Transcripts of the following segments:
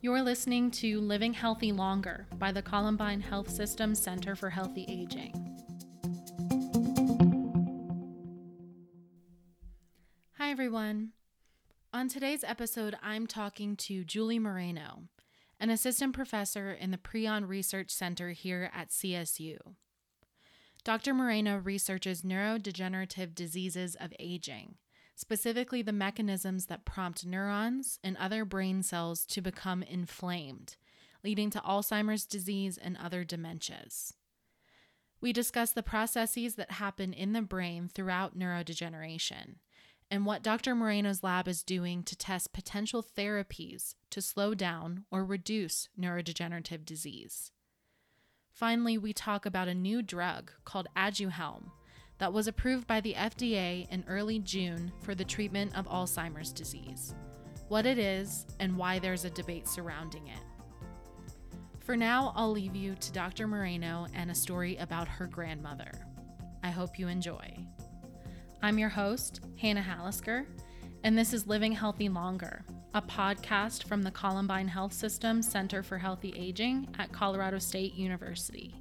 You're listening to Living Healthy Longer by the Columbine Health System Center for Healthy Aging. Hi, everyone. On today's episode, I'm talking to Julie Moreno, an assistant professor in the Prion Research Center here at CSU. Dr. Moreno researches neurodegenerative diseases of aging specifically the mechanisms that prompt neurons and other brain cells to become inflamed, leading to Alzheimer's disease and other dementias. We discuss the processes that happen in the brain throughout neurodegeneration and what Dr. Moreno's lab is doing to test potential therapies to slow down or reduce neurodegenerative disease. Finally, we talk about a new drug called Aduhelm that was approved by the FDA in early June for the treatment of Alzheimer's disease, what it is, and why there's a debate surrounding it. For now, I'll leave you to Dr. Moreno and a story about her grandmother. I hope you enjoy. I'm your host, Hannah Hallisker, and this is Living Healthy Longer, a podcast from the Columbine Health System Center for Healthy Aging at Colorado State University.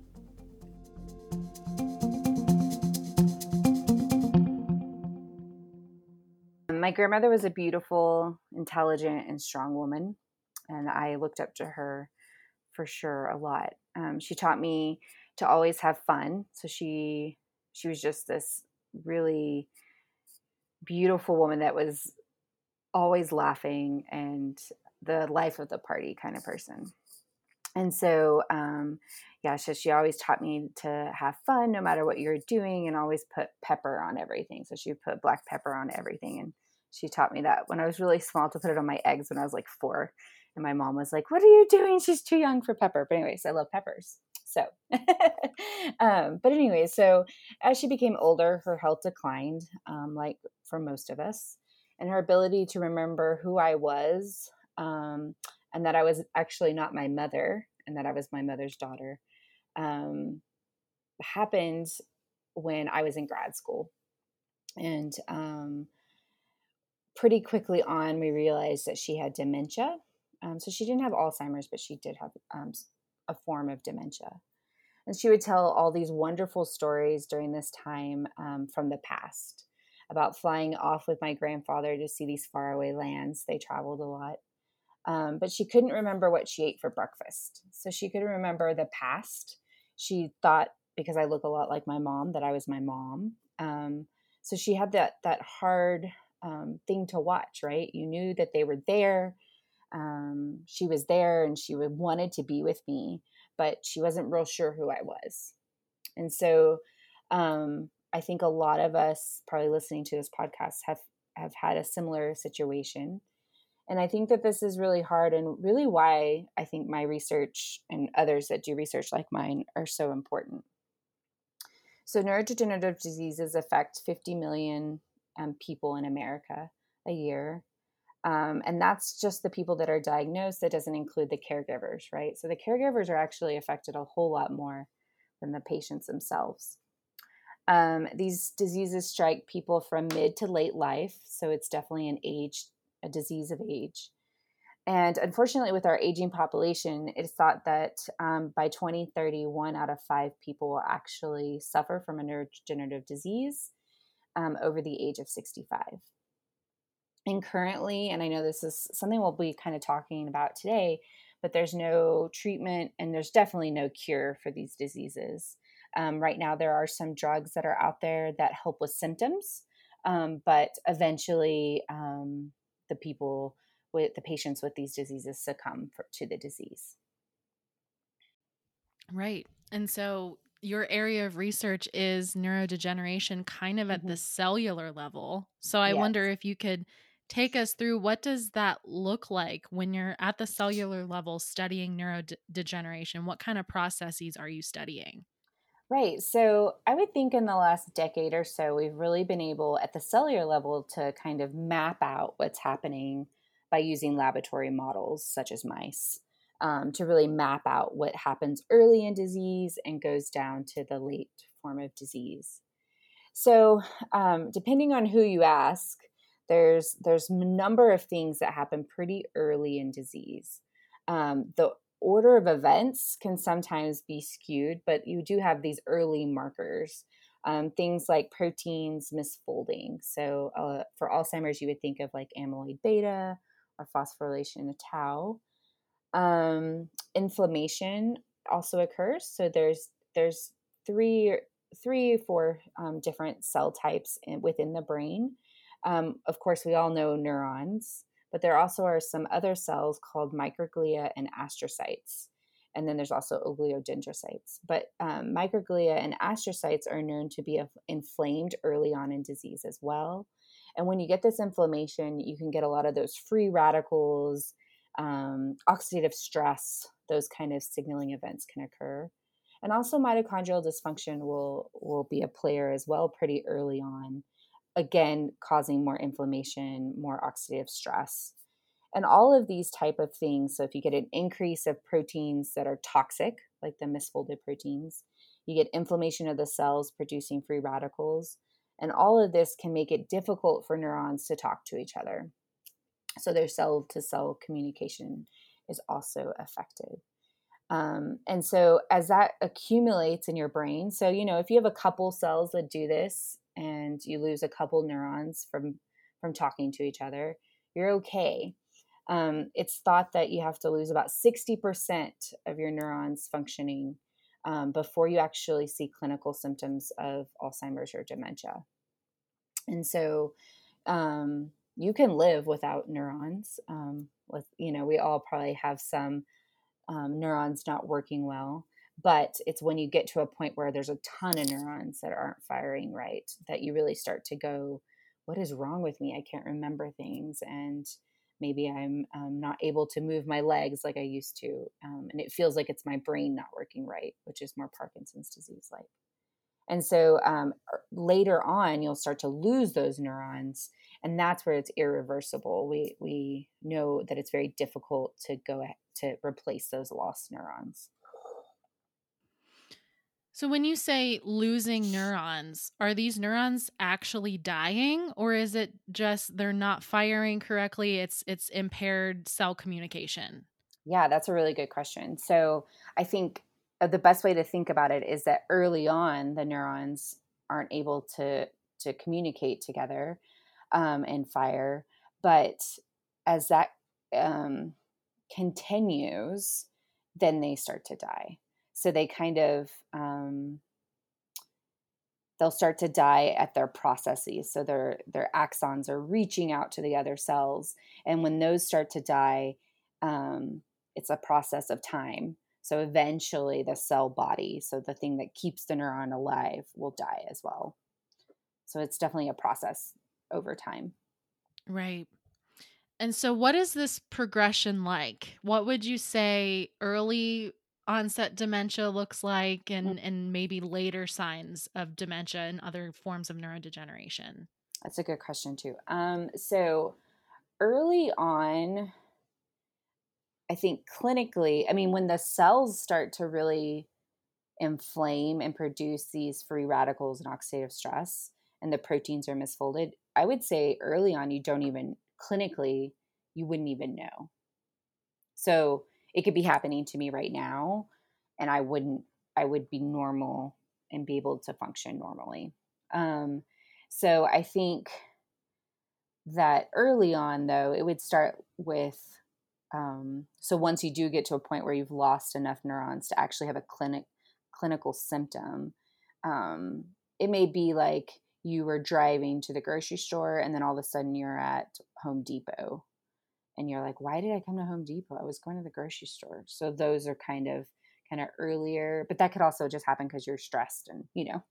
My grandmother was a beautiful, intelligent, and strong woman, and I looked up to her for sure a lot. Um, she taught me to always have fun. So she she was just this really beautiful woman that was always laughing and the life of the party kind of person. And so, um, yeah, so she always taught me to have fun no matter what you're doing and always put pepper on everything. So she put black pepper on everything. And she taught me that when I was really small to put it on my eggs when I was like four. And my mom was like, What are you doing? She's too young for pepper. But, anyways, I love peppers. So, um, but anyway, so as she became older, her health declined, um, like for most of us, and her ability to remember who I was um, and that I was actually not my mother and that I was my mother's daughter um, happened when I was in grad school. And um, pretty quickly on, we realized that she had dementia. Um, so she didn't have Alzheimer's, but she did have um, a form of dementia. And she would tell all these wonderful stories during this time um, from the past about flying off with my grandfather to see these faraway lands. They traveled a lot. Um, but she couldn't remember what she ate for breakfast. So she could remember the past. She thought, because I look a lot like my mom, that I was my mom. Um, so she had that that hard um, thing to watch, right? You knew that they were there. Um, she was there and she wanted to be with me, but she wasn't real sure who I was. And so um, I think a lot of us probably listening to this podcast have, have had a similar situation. And I think that this is really hard and really why I think my research and others that do research like mine are so important. So, neurodegenerative diseases affect 50 million um, people in America a year. Um, and that's just the people that are diagnosed. That doesn't include the caregivers, right? So the caregivers are actually affected a whole lot more than the patients themselves. Um, these diseases strike people from mid to late life, so it's definitely an age, a disease of age. And unfortunately, with our aging population, it's thought that um, by 2030, one out of five people will actually suffer from a neurodegenerative disease um, over the age of 65. And currently, and I know this is something we'll be kind of talking about today, but there's no treatment and there's definitely no cure for these diseases. Um, right now, there are some drugs that are out there that help with symptoms, um, but eventually, um, the people with the patients with these diseases succumb for, to the disease. Right. And so your area of research is neurodegeneration kind of at mm-hmm. the cellular level. So I yes. wonder if you could take us through what does that look like when you're at the cellular level studying neurodegeneration? What kind of processes are you studying? Right. So I would think in the last decade or so, we've really been able at the cellular level to kind of map out what's happening by using laboratory models such as mice um, to really map out what happens early in disease and goes down to the late form of disease. So, um, depending on who you ask, there's there's a number of things that happen pretty early in disease. um, the order of events can sometimes be skewed, but you do have these early markers. Um, things like proteins misfolding. So uh, for Alzheimer's, you would think of like amyloid beta or phosphorylation of tau. Um, inflammation also occurs. So there's there's three three four um, different cell types in, within the brain. Um, of course, we all know neurons but there also are some other cells called microglia and astrocytes. And then there's also oligodendrocytes. But um, microglia and astrocytes are known to be inflamed early on in disease as well. And when you get this inflammation, you can get a lot of those free radicals, um, oxidative stress, those kind of signaling events can occur. And also mitochondrial dysfunction will will be a player as well pretty early on again causing more inflammation more oxidative stress and all of these type of things so if you get an increase of proteins that are toxic like the misfolded proteins you get inflammation of the cells producing free radicals and all of this can make it difficult for neurons to talk to each other so their cell to cell communication is also affected um, and so as that accumulates in your brain so you know if you have a couple cells that do this and you lose a couple neurons from from talking to each other, you're okay. Um, it's thought that you have to lose about 60% of your neurons functioning um, before you actually see clinical symptoms of Alzheimer's or dementia. And so um, you can live without neurons. Um, with you know, we all probably have some um, neurons not working well but it's when you get to a point where there's a ton of neurons that aren't firing right that you really start to go what is wrong with me i can't remember things and maybe i'm um, not able to move my legs like i used to um, and it feels like it's my brain not working right which is more parkinson's disease like and so um, er, later on you'll start to lose those neurons and that's where it's irreversible we we know that it's very difficult to go to replace those lost neurons so when you say losing neurons, are these neurons actually dying or is it just they're not firing correctly? It's it's impaired cell communication. Yeah, that's a really good question. So I think uh, the best way to think about it is that early on the neurons aren't able to to communicate together um, and fire, but as that um, continues, then they start to die. So they kind of um, they'll start to die at their processes. So their their axons are reaching out to the other cells and when those start to die um, it's a process of time. So eventually the cell body so the thing that keeps the neuron alive will die as well. So it's definitely a process over time. Right. And so what is this progression like? What would you say early onset dementia looks like mm. and and maybe later signs of dementia and other forms of neurodegeneration? That's a good question too. Um, so early on i think clinically i mean when the cells start to really inflame and produce these free radicals and oxidative stress and the proteins are misfolded i would say early on you don't even clinically you wouldn't even know. So it could be happening to me right now and i wouldn't i would be normal and be able to function normally. Um, so i think that early on though it would start with um, so once you do get to a point where you've lost enough neurons to actually have a clinic clinical symptom um, it may be like you were driving to the grocery store and then all of a sudden you're at home depot and you're like, why did I come to Home Depot? I was going to the grocery store. So those are kind of kind of earlier, but that could also just happen because you're stressed and you know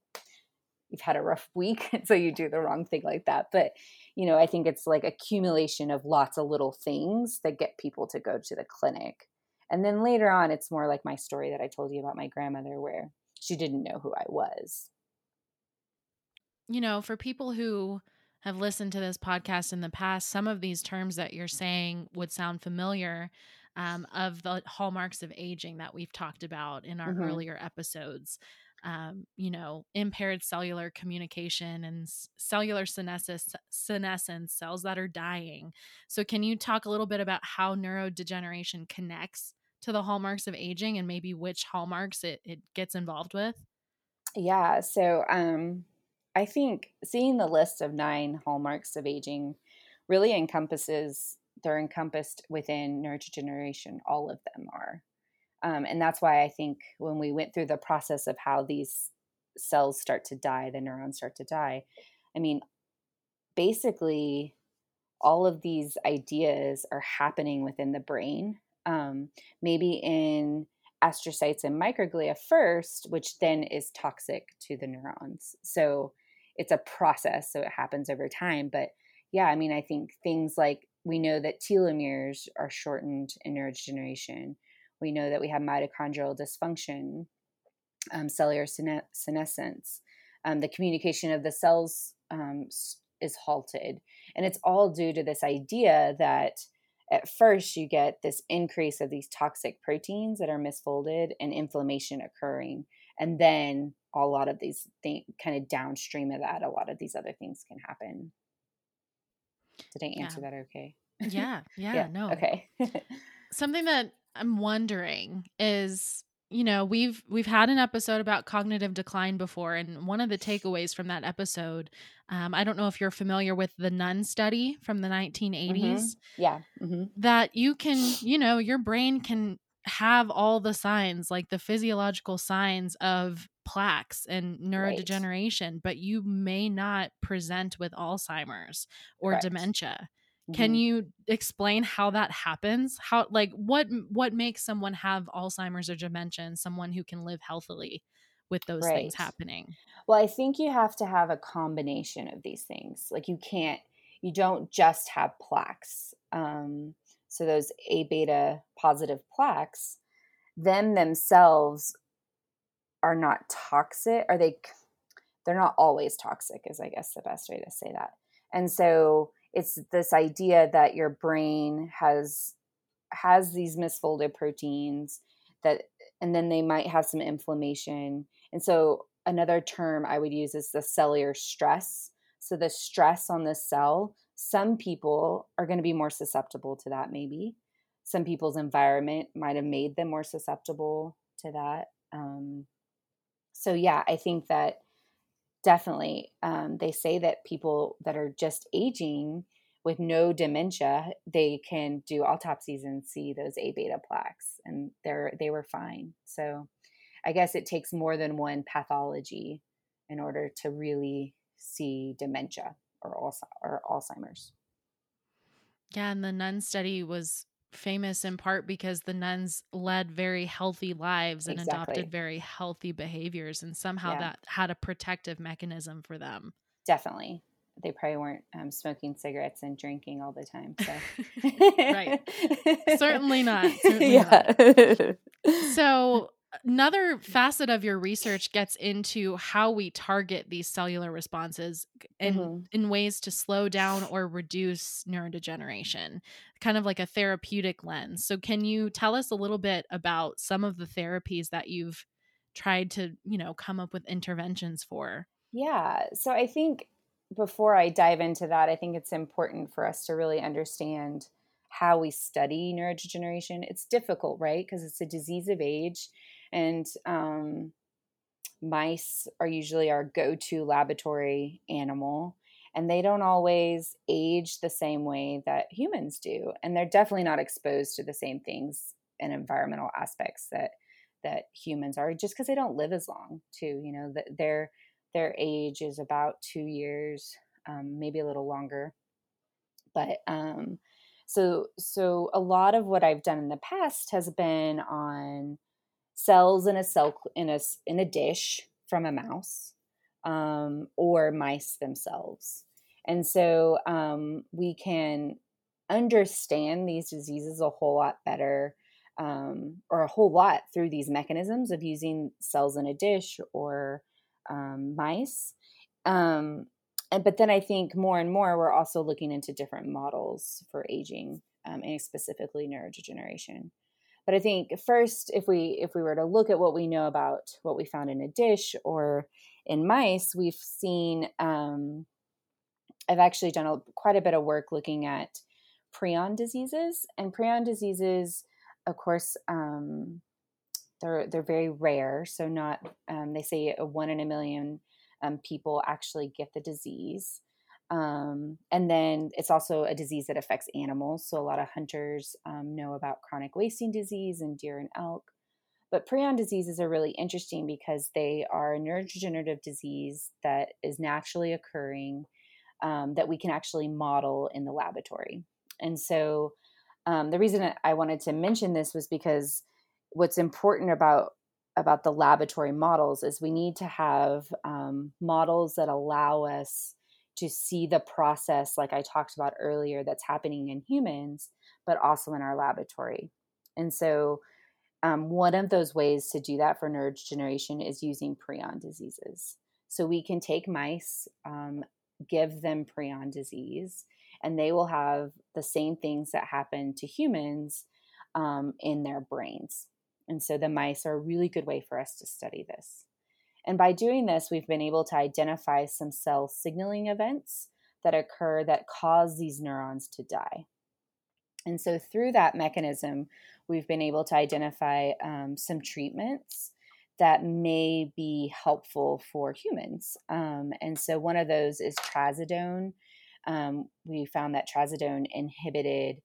you've had a rough week, so you do the wrong thing like that. But you know, I think it's like accumulation of lots of little things that get people to go to the clinic. And then later on, it's more like my story that I told you about my grandmother, where she didn't know who I was. You know, for people who have listened to this podcast in the past, some of these terms that you're saying would sound familiar um, of the hallmarks of aging that we've talked about in our mm-hmm. earlier episodes. um, you know, impaired cellular communication and cellular senescence, senescence, cells that are dying. So, can you talk a little bit about how neurodegeneration connects to the hallmarks of aging and maybe which hallmarks it, it gets involved with? Yeah. So, um, I think seeing the list of nine hallmarks of aging really encompasses, they're encompassed within neurodegeneration. All of them are. Um, and that's why I think when we went through the process of how these cells start to die, the neurons start to die, I mean, basically, all of these ideas are happening within the brain, um, maybe in astrocytes and microglia first, which then is toxic to the neurons. So it's a process, so it happens over time. But yeah, I mean, I think things like we know that telomeres are shortened in neurodegeneration we know that we have mitochondrial dysfunction, um, cellular senescence. Um, the communication of the cells um, is halted. And it's all due to this idea that at first you get this increase of these toxic proteins that are misfolded and inflammation occurring. And then a lot of these things kind of downstream of that, a lot of these other things can happen. Did I answer yeah. that okay? Yeah, yeah, yeah. no. Okay. Something that I'm wondering is you know we've we've had an episode about cognitive decline before and one of the takeaways from that episode um, i don't know if you're familiar with the nun study from the 1980s mm-hmm. yeah mm-hmm. that you can you know your brain can have all the signs like the physiological signs of plaques and neurodegeneration right. but you may not present with alzheimer's or Correct. dementia can mm-hmm. you explain how that happens? How like what what makes someone have Alzheimer's or dementia and someone who can live healthily with those right. things happening? Well, I think you have to have a combination of these things. Like you can't you don't just have plaques. Um, so those A beta positive plaques, them themselves are not toxic. Are they? They're not always toxic. Is I guess the best way to say that. And so it's this idea that your brain has has these misfolded proteins that and then they might have some inflammation and so another term i would use is the cellular stress so the stress on the cell some people are going to be more susceptible to that maybe some people's environment might have made them more susceptible to that um, so yeah i think that definitely um, they say that people that are just aging with no dementia they can do autopsies and see those a beta plaques and they're they were fine. So i guess it takes more than one pathology in order to really see dementia or, or alzheimer's. Yeah and the nun study was famous in part because the nuns led very healthy lives and exactly. adopted very healthy behaviors and somehow yeah. that had a protective mechanism for them definitely they probably weren't um, smoking cigarettes and drinking all the time so right certainly not certainly yeah not. so another facet of your research gets into how we target these cellular responses in mm-hmm. in ways to slow down or reduce neurodegeneration kind of like a therapeutic lens. So can you tell us a little bit about some of the therapies that you've tried to you know come up with interventions for? Yeah so i think before i dive into that i think it's important for us to really understand how we study neurodegeneration. It's difficult right? Because it's a disease of age and um, mice are usually our go-to laboratory animal and they don't always age the same way that humans do and they're definitely not exposed to the same things and environmental aspects that that humans are just because they don't live as long too you know that their their age is about two years um, maybe a little longer. But um so so a lot of what i've done in the past has been on cells in a cell in a in a dish from a mouse um, or mice themselves, and so um, we can understand these diseases a whole lot better um, or a whole lot through these mechanisms of using cells in a dish or um, mice. Um, and, but then I think more and more we're also looking into different models for aging um, and specifically neurodegeneration. But I think first, if we if we were to look at what we know about what we found in a dish or in mice, we've seen. Um, I've actually done a, quite a bit of work looking at prion diseases, and prion diseases, of course, um, they're they're very rare. So not um, they say a one in a million um, people actually get the disease. Um, and then it's also a disease that affects animals. So a lot of hunters um, know about chronic wasting disease in deer and elk. But prion diseases are really interesting because they are a neurodegenerative disease that is naturally occurring um, that we can actually model in the laboratory. And so um, the reason I wanted to mention this was because what's important about about the laboratory models is we need to have um, models that allow us to see the process, like I talked about earlier, that's happening in humans, but also in our laboratory. And so, um, one of those ways to do that for neurodegeneration is using prion diseases. So, we can take mice, um, give them prion disease, and they will have the same things that happen to humans um, in their brains. And so, the mice are a really good way for us to study this. And by doing this, we've been able to identify some cell signaling events that occur that cause these neurons to die. And so, through that mechanism, we've been able to identify um, some treatments that may be helpful for humans. Um, and so, one of those is trazodone. Um, we found that trazodone inhibited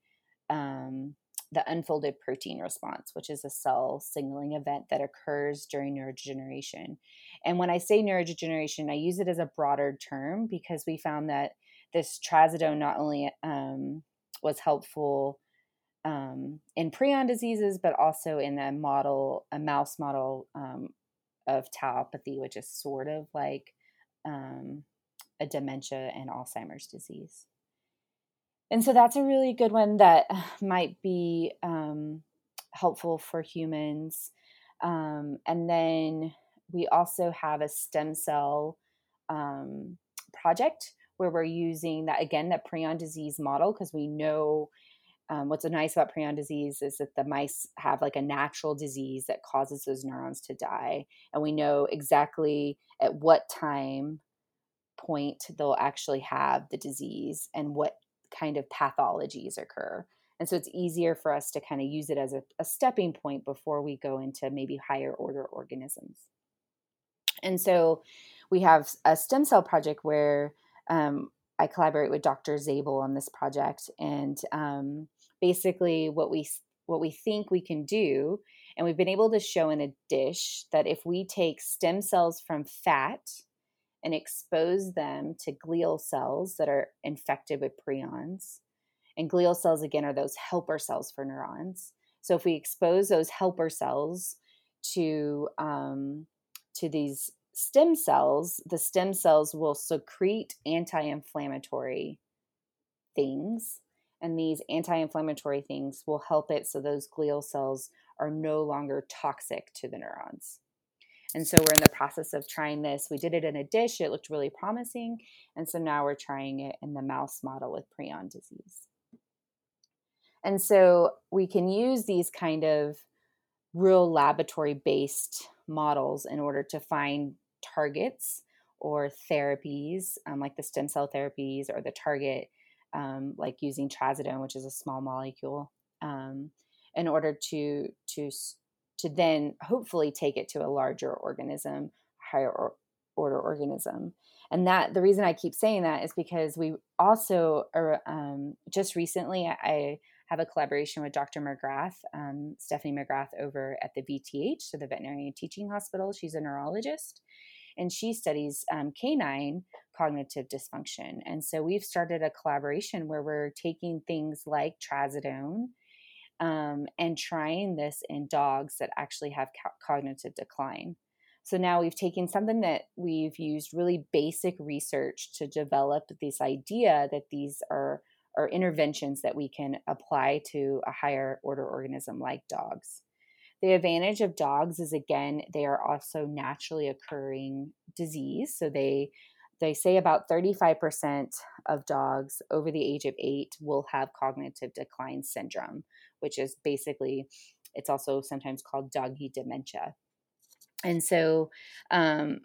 um, the unfolded protein response, which is a cell signaling event that occurs during neurodegeneration. And when I say neurodegeneration, I use it as a broader term because we found that this trazodone not only um, was helpful um, in prion diseases, but also in a model, a mouse model um, of tauopathy, which is sort of like um, a dementia and Alzheimer's disease and so that's a really good one that might be um, helpful for humans. Um, and then we also have a stem cell um, project where we're using that again that prion disease model because we know um, what's nice about prion disease is that the mice have like a natural disease that causes those neurons to die and we know exactly at what time point they'll actually have the disease and what kind of pathologies occur. And so it's easier for us to kind of use it as a, a stepping point before we go into maybe higher order organisms. And so we have a stem cell project where um, I collaborate with Dr. Zabel on this project, and um, basically what we what we think we can do, and we've been able to show in a dish that if we take stem cells from fat and expose them to glial cells that are infected with prions. And glial cells, again, are those helper cells for neurons. So if we expose those helper cells to um, to these stem cells, the stem cells will secrete anti-inflammatory things, and these anti-inflammatory things will help it so those glial cells are no longer toxic to the neurons. And so we're in the process of trying this. We did it in a dish, it looked really promising. And so now we're trying it in the mouse model with prion disease. And so we can use these kind of real laboratory based models in order to find targets or therapies, um, like the stem cell therapies or the target, um, like using trazodone, which is a small molecule, um, in order to to to then hopefully take it to a larger organism, higher or, order organism. And that the reason I keep saying that is because we also are um, just recently I have a collaboration with Dr. McGrath, um, Stephanie McGrath over at the VTH, so the Veterinary Teaching Hospital. She's a neurologist and she studies um, canine cognitive dysfunction. And so we've started a collaboration where we're taking things like trazodone um, and trying this in dogs that actually have co- cognitive decline. So now we've taken something that we've used really basic research to develop this idea that these are, are interventions that we can apply to a higher order organism like dogs. The advantage of dogs is again, they are also naturally occurring disease. So they they say about 35% of dogs over the age of eight will have cognitive decline syndrome, which is basically it's also sometimes called doggy dementia. And so, um,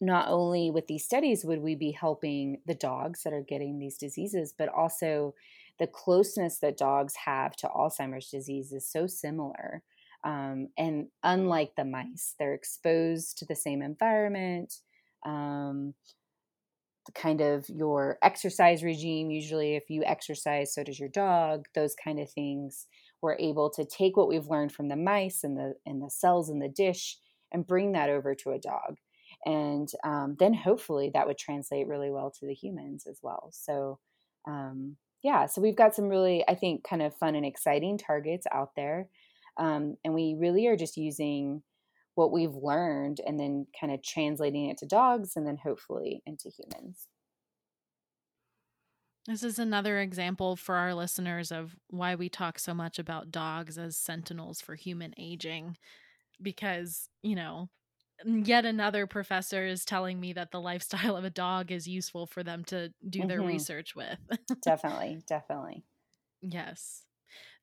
not only with these studies would we be helping the dogs that are getting these diseases, but also the closeness that dogs have to Alzheimer's disease is so similar. Um, and unlike the mice, they're exposed to the same environment. Um, the kind of your exercise regime, usually, if you exercise, so does your dog, those kind of things. We're able to take what we've learned from the mice and the and the cells in the dish and bring that over to a dog and um, then hopefully that would translate really well to the humans as well. So um, yeah so we've got some really i think kind of fun and exciting targets out there um, and we really are just using what we've learned and then kind of translating it to dogs and then hopefully into humans. This is another example for our listeners of why we talk so much about dogs as sentinels for human aging because you know yet another professor is telling me that the lifestyle of a dog is useful for them to do mm-hmm. their research with. definitely, definitely. Yes.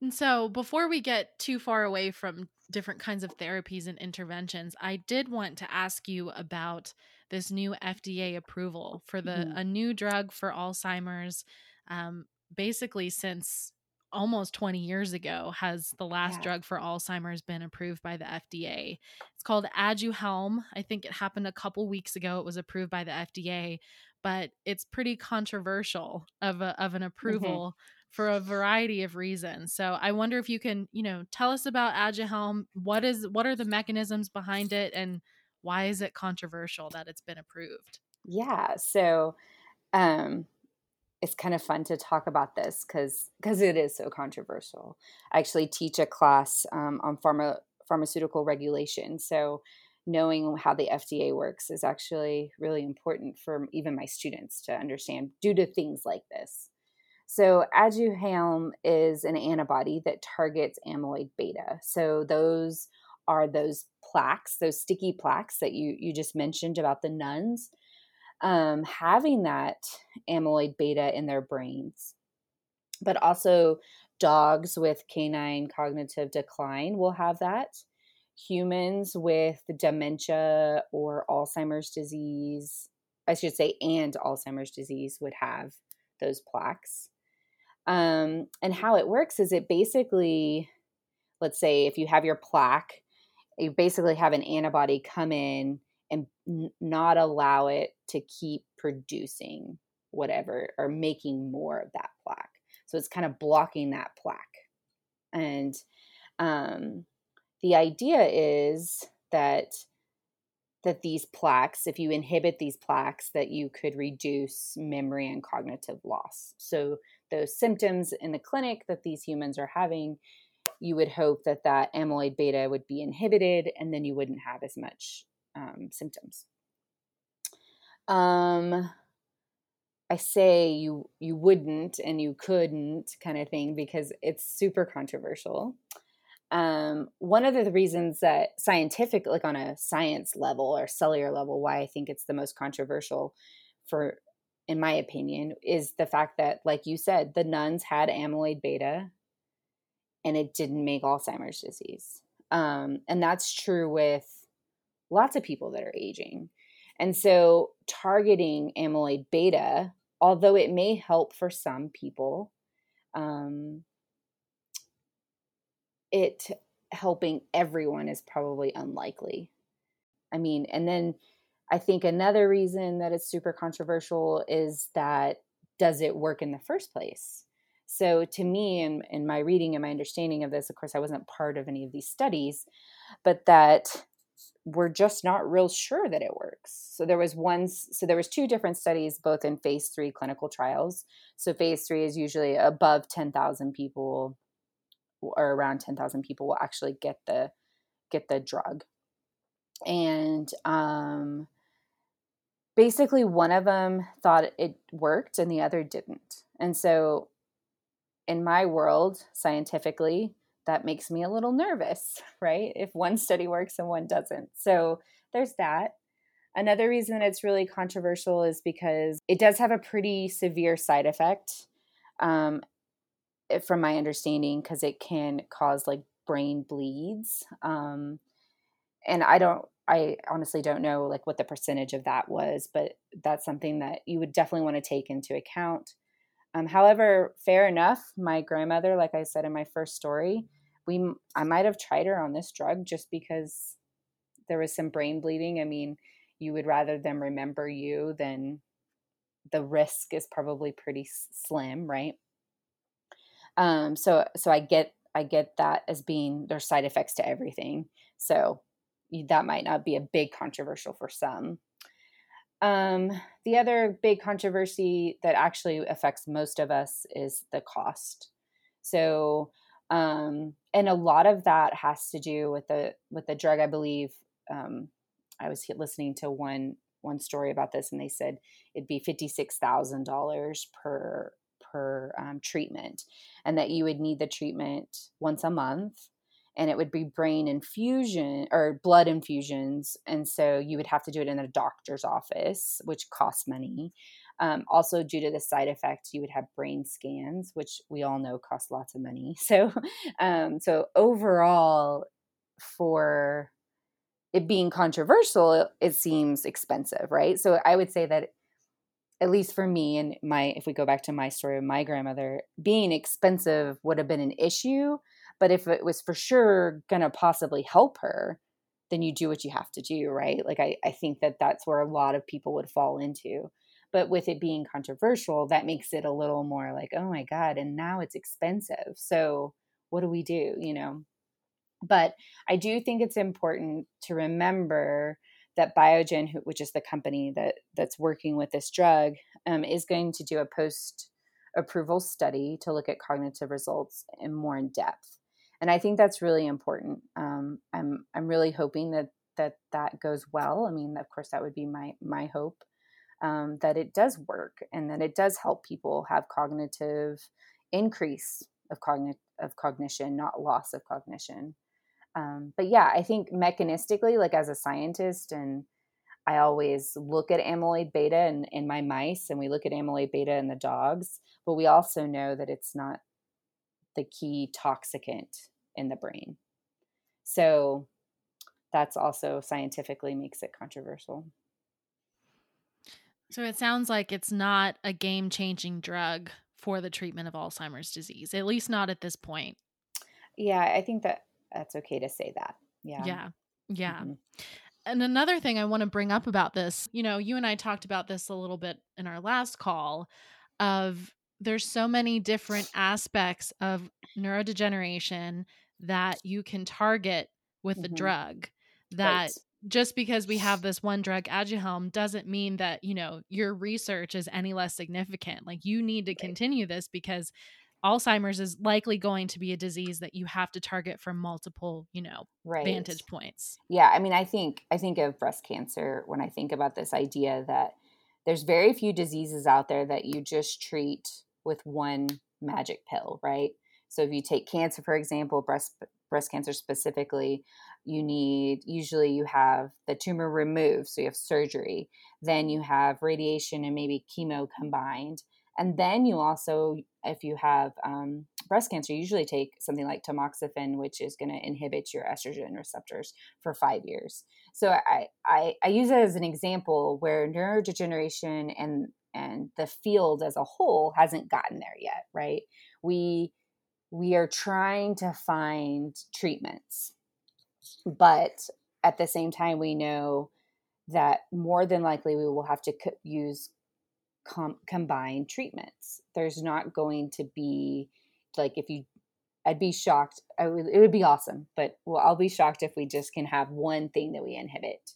And so, before we get too far away from different kinds of therapies and interventions, I did want to ask you about this new FDA approval for the mm-hmm. a new drug for Alzheimer's. Um, basically, since almost 20 years ago has the last yeah. drug for Alzheimer's been approved by the FDA. It's called Aduhelm. I think it happened a couple weeks ago. It was approved by the FDA, but it's pretty controversial of a, of an mm-hmm. approval mm-hmm. for a variety of reasons. So I wonder if you can, you know, tell us about Aduhelm. What is what are the mechanisms behind it and why is it controversial that it's been approved? Yeah. So um it's kind of fun to talk about this because because it is so controversial. I actually teach a class um, on pharma pharmaceutical regulation, so knowing how the FDA works is actually really important for even my students to understand due to things like this. So Aduhelm is an antibody that targets amyloid beta. So those are those plaques, those sticky plaques that you you just mentioned about the nuns um, having that amyloid beta in their brains. But also, dogs with canine cognitive decline will have that. Humans with dementia or Alzheimer's disease, I should say, and Alzheimer's disease would have those plaques. Um, and how it works is it basically, let's say, if you have your plaque, you basically have an antibody come in and n- not allow it to keep producing whatever or making more of that plaque. So it's kind of blocking that plaque. And um, the idea is that that these plaques, if you inhibit these plaques, that you could reduce memory and cognitive loss. So those symptoms in the clinic that these humans are having, you would hope that that amyloid beta would be inhibited, and then you wouldn't have as much um, symptoms. Um, I say you you wouldn't and you couldn't kind of thing because it's super controversial. Um, one of the reasons that scientific, like on a science level or cellular level, why I think it's the most controversial for, in my opinion, is the fact that, like you said, the nuns had amyloid beta and it didn't make Alzheimer's disease. Um, and that's true with lots of people that are aging. And so targeting amyloid beta, although it may help for some people, um, it helping everyone is probably unlikely. I mean, and then I think another reason that it's super controversial is that does it work in the first place? So to me, and in, in my reading and my understanding of this, of course, I wasn't part of any of these studies, but that we're just not real sure that it works. So there was one so there was two different studies both in phase 3 clinical trials. So phase 3 is usually above 10,000 people or around 10,000 people will actually get the get the drug. And um basically one of them thought it worked and the other didn't. And so in my world scientifically that makes me a little nervous, right? If one study works and one doesn't. So there's that. Another reason it's really controversial is because it does have a pretty severe side effect, um, from my understanding, because it can cause like brain bleeds. Um, and I don't, I honestly don't know like what the percentage of that was, but that's something that you would definitely want to take into account. Um, however, fair enough. My grandmother, like I said in my first story, we I might have tried her on this drug just because there was some brain bleeding. I mean, you would rather them remember you than the risk is probably pretty slim, right? Um, so so I get I get that as being there's side effects to everything. So that might not be a big controversial for some. Um, the other big controversy that actually affects most of us is the cost. So, um, and a lot of that has to do with the with the drug. I believe um, I was listening to one one story about this, and they said it'd be fifty six thousand dollars per per um, treatment, and that you would need the treatment once a month and it would be brain infusion or blood infusions. And so you would have to do it in a doctor's office, which costs money. Um, also, due to the side effects, you would have brain scans, which we all know cost lots of money. So, um, so overall, for it being controversial, it seems expensive, right? So I would say that at least for me and my if we go back to my story of my grandmother being expensive would have been an issue but if it was for sure going to possibly help her, then you do what you have to do, right? Like, I, I think that that's where a lot of people would fall into. But with it being controversial, that makes it a little more like, oh my God, and now it's expensive. So what do we do, you know? But I do think it's important to remember that Biogen, which is the company that that's working with this drug, um, is going to do a post approval study to look at cognitive results in more in depth and I think that's really important. Um, I'm I'm really hoping that that that goes well. I mean, of course, that would be my my hope um, that it does work and that it does help people have cognitive increase of cognitive of cognition, not loss of cognition. Um, but yeah, I think mechanistically, like as a scientist, and I always look at amyloid beta in, in my mice, and we look at amyloid beta in the dogs, but we also know that it's not the key toxicant in the brain. So that's also scientifically makes it controversial. So it sounds like it's not a game changing drug for the treatment of Alzheimer's disease, at least not at this point. Yeah, I think that that's okay to say that. Yeah. Yeah. Yeah. Mm-hmm. And another thing I want to bring up about this, you know, you and I talked about this a little bit in our last call of there's so many different aspects of neurodegeneration that you can target with mm-hmm. the drug that right. just because we have this one drug aduhelm doesn't mean that you know your research is any less significant like you need to right. continue this because alzheimer's is likely going to be a disease that you have to target from multiple you know right. vantage points yeah i mean i think i think of breast cancer when i think about this idea that there's very few diseases out there that you just treat with one magic pill right so if you take cancer, for example, breast breast cancer specifically, you need usually you have the tumor removed, so you have surgery. Then you have radiation and maybe chemo combined, and then you also, if you have um, breast cancer, usually take something like tamoxifen, which is going to inhibit your estrogen receptors for five years. So I, I, I use it as an example where neurodegeneration and and the field as a whole hasn't gotten there yet, right? We we are trying to find treatments. But at the same time, we know that more than likely we will have to co- use com- combined treatments. There's not going to be like if you I'd be shocked. I would, it would be awesome, but well, I'll be shocked if we just can have one thing that we inhibit.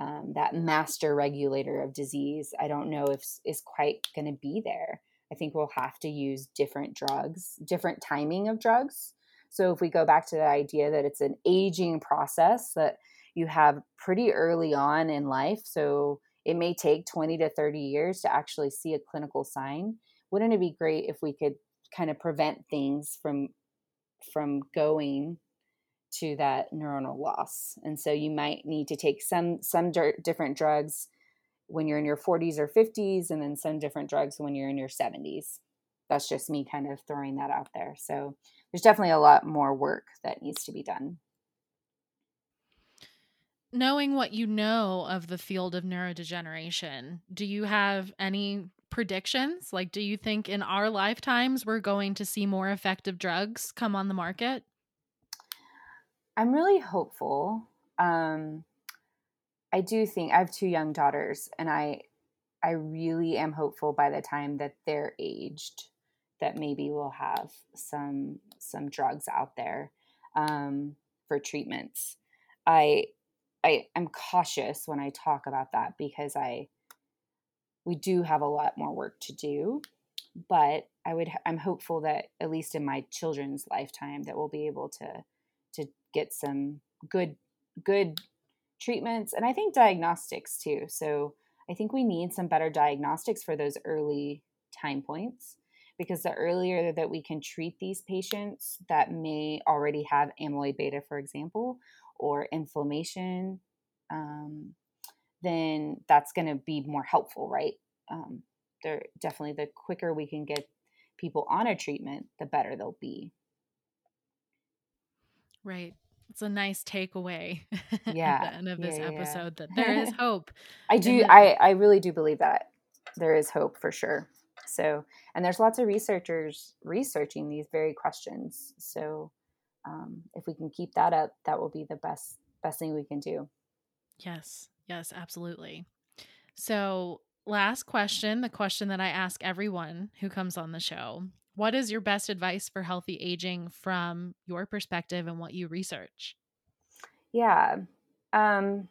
Um, that master regulator of disease, I don't know if is quite going to be there. I think we'll have to use different drugs, different timing of drugs. So if we go back to the idea that it's an aging process that you have pretty early on in life, so it may take 20 to 30 years to actually see a clinical sign. Wouldn't it be great if we could kind of prevent things from from going to that neuronal loss? And so you might need to take some some different drugs when you're in your 40s or 50s and then some different drugs when you're in your 70s that's just me kind of throwing that out there. So there's definitely a lot more work that needs to be done. Knowing what you know of the field of neurodegeneration, do you have any predictions? Like, do you think in our lifetimes we're going to see more effective drugs come on the market? I'm really hopeful. Um, I do think I have two young daughters, and I I really am hopeful by the time that they're aged that maybe we'll have some some drugs out there um, for treatments. I I am cautious when I talk about that because I we do have a lot more work to do, but I would I'm hopeful that at least in my children's lifetime that we'll be able to to get some good good treatments and I think diagnostics too. So I think we need some better diagnostics for those early time points because the earlier that we can treat these patients that may already have amyloid beta, for example, or inflammation, um, then that's going to be more helpful, right? Um, they're definitely the quicker we can get people on a treatment, the better they'll be. Right. It's a nice takeaway yeah, at the end of this yeah, episode yeah. that there is hope. I do. I I really do believe that there is hope for sure. So, and there's lots of researchers researching these very questions. So, um, if we can keep that up, that will be the best best thing we can do. Yes. Yes. Absolutely. So, last question, the question that I ask everyone who comes on the show what is your best advice for healthy aging from your perspective and what you research? Yeah. Um,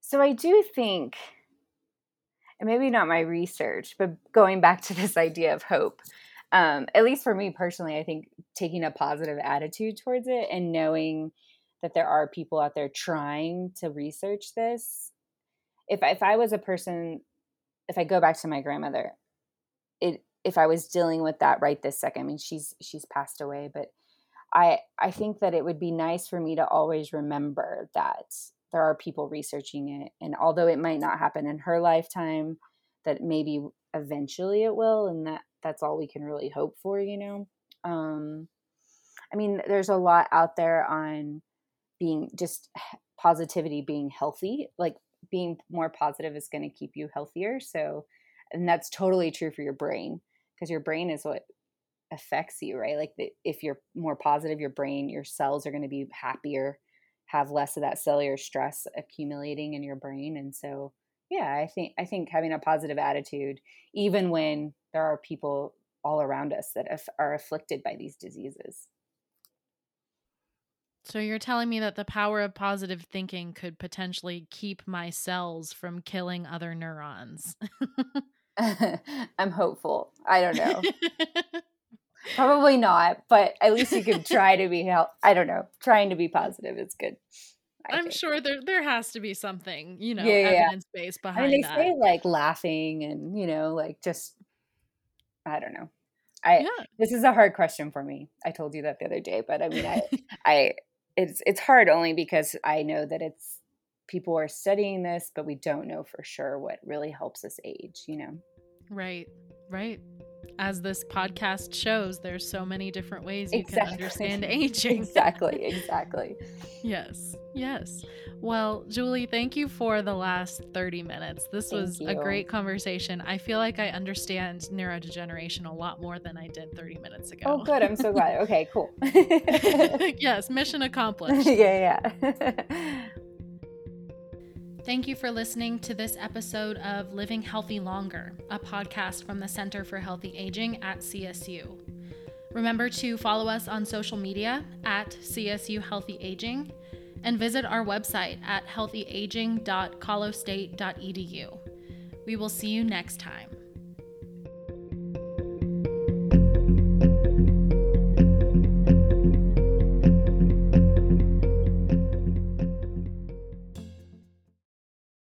so I do think, and maybe not my research, but going back to this idea of hope, um, at least for me personally, I think taking a positive attitude towards it and knowing that there are people out there trying to research this. If if I was a person, if I go back to my grandmother, it if I was dealing with that right this second, I mean she's she's passed away, but I I think that it would be nice for me to always remember that there are people researching it and although it might not happen in her lifetime that maybe eventually it will and that that's all we can really hope for, you know. Um I mean there's a lot out there on being just positivity being healthy, like being more positive is going to keep you healthier. So and that's totally true for your brain because your brain is what affects you right? Like the, if you're more positive your brain your cells are going to be happier have less of that cellular stress accumulating in your brain and so yeah i think i think having a positive attitude even when there are people all around us that are afflicted by these diseases. So you're telling me that the power of positive thinking could potentially keep my cells from killing other neurons I'm hopeful. I don't know. Probably not, but at least you can try to be help. I don't know. Trying to be positive is good. I am sure there there has to be something, you know, yeah, evidence based behind I mean, they that. say like laughing and you know, like just I don't know. I yeah. this is a hard question for me. I told you that the other day, but I mean, I I it's it's hard only because I know that it's people are studying this, but we don't know for sure what really helps us age, you know? Right, right. As this podcast shows, there's so many different ways you exactly. can understand aging. exactly, exactly. yes, yes. Well, Julie, thank you for the last 30 minutes. This thank was you. a great conversation. I feel like I understand neurodegeneration a lot more than I did 30 minutes oh, ago. Oh, good. I'm so glad. Okay, cool. yes, mission accomplished. yeah, yeah. Thank you for listening to this episode of Living Healthy Longer, a podcast from the Center for Healthy Aging at CSU. Remember to follow us on social media at CSU Healthy Aging and visit our website at healthyaging.colostate.edu. We will see you next time.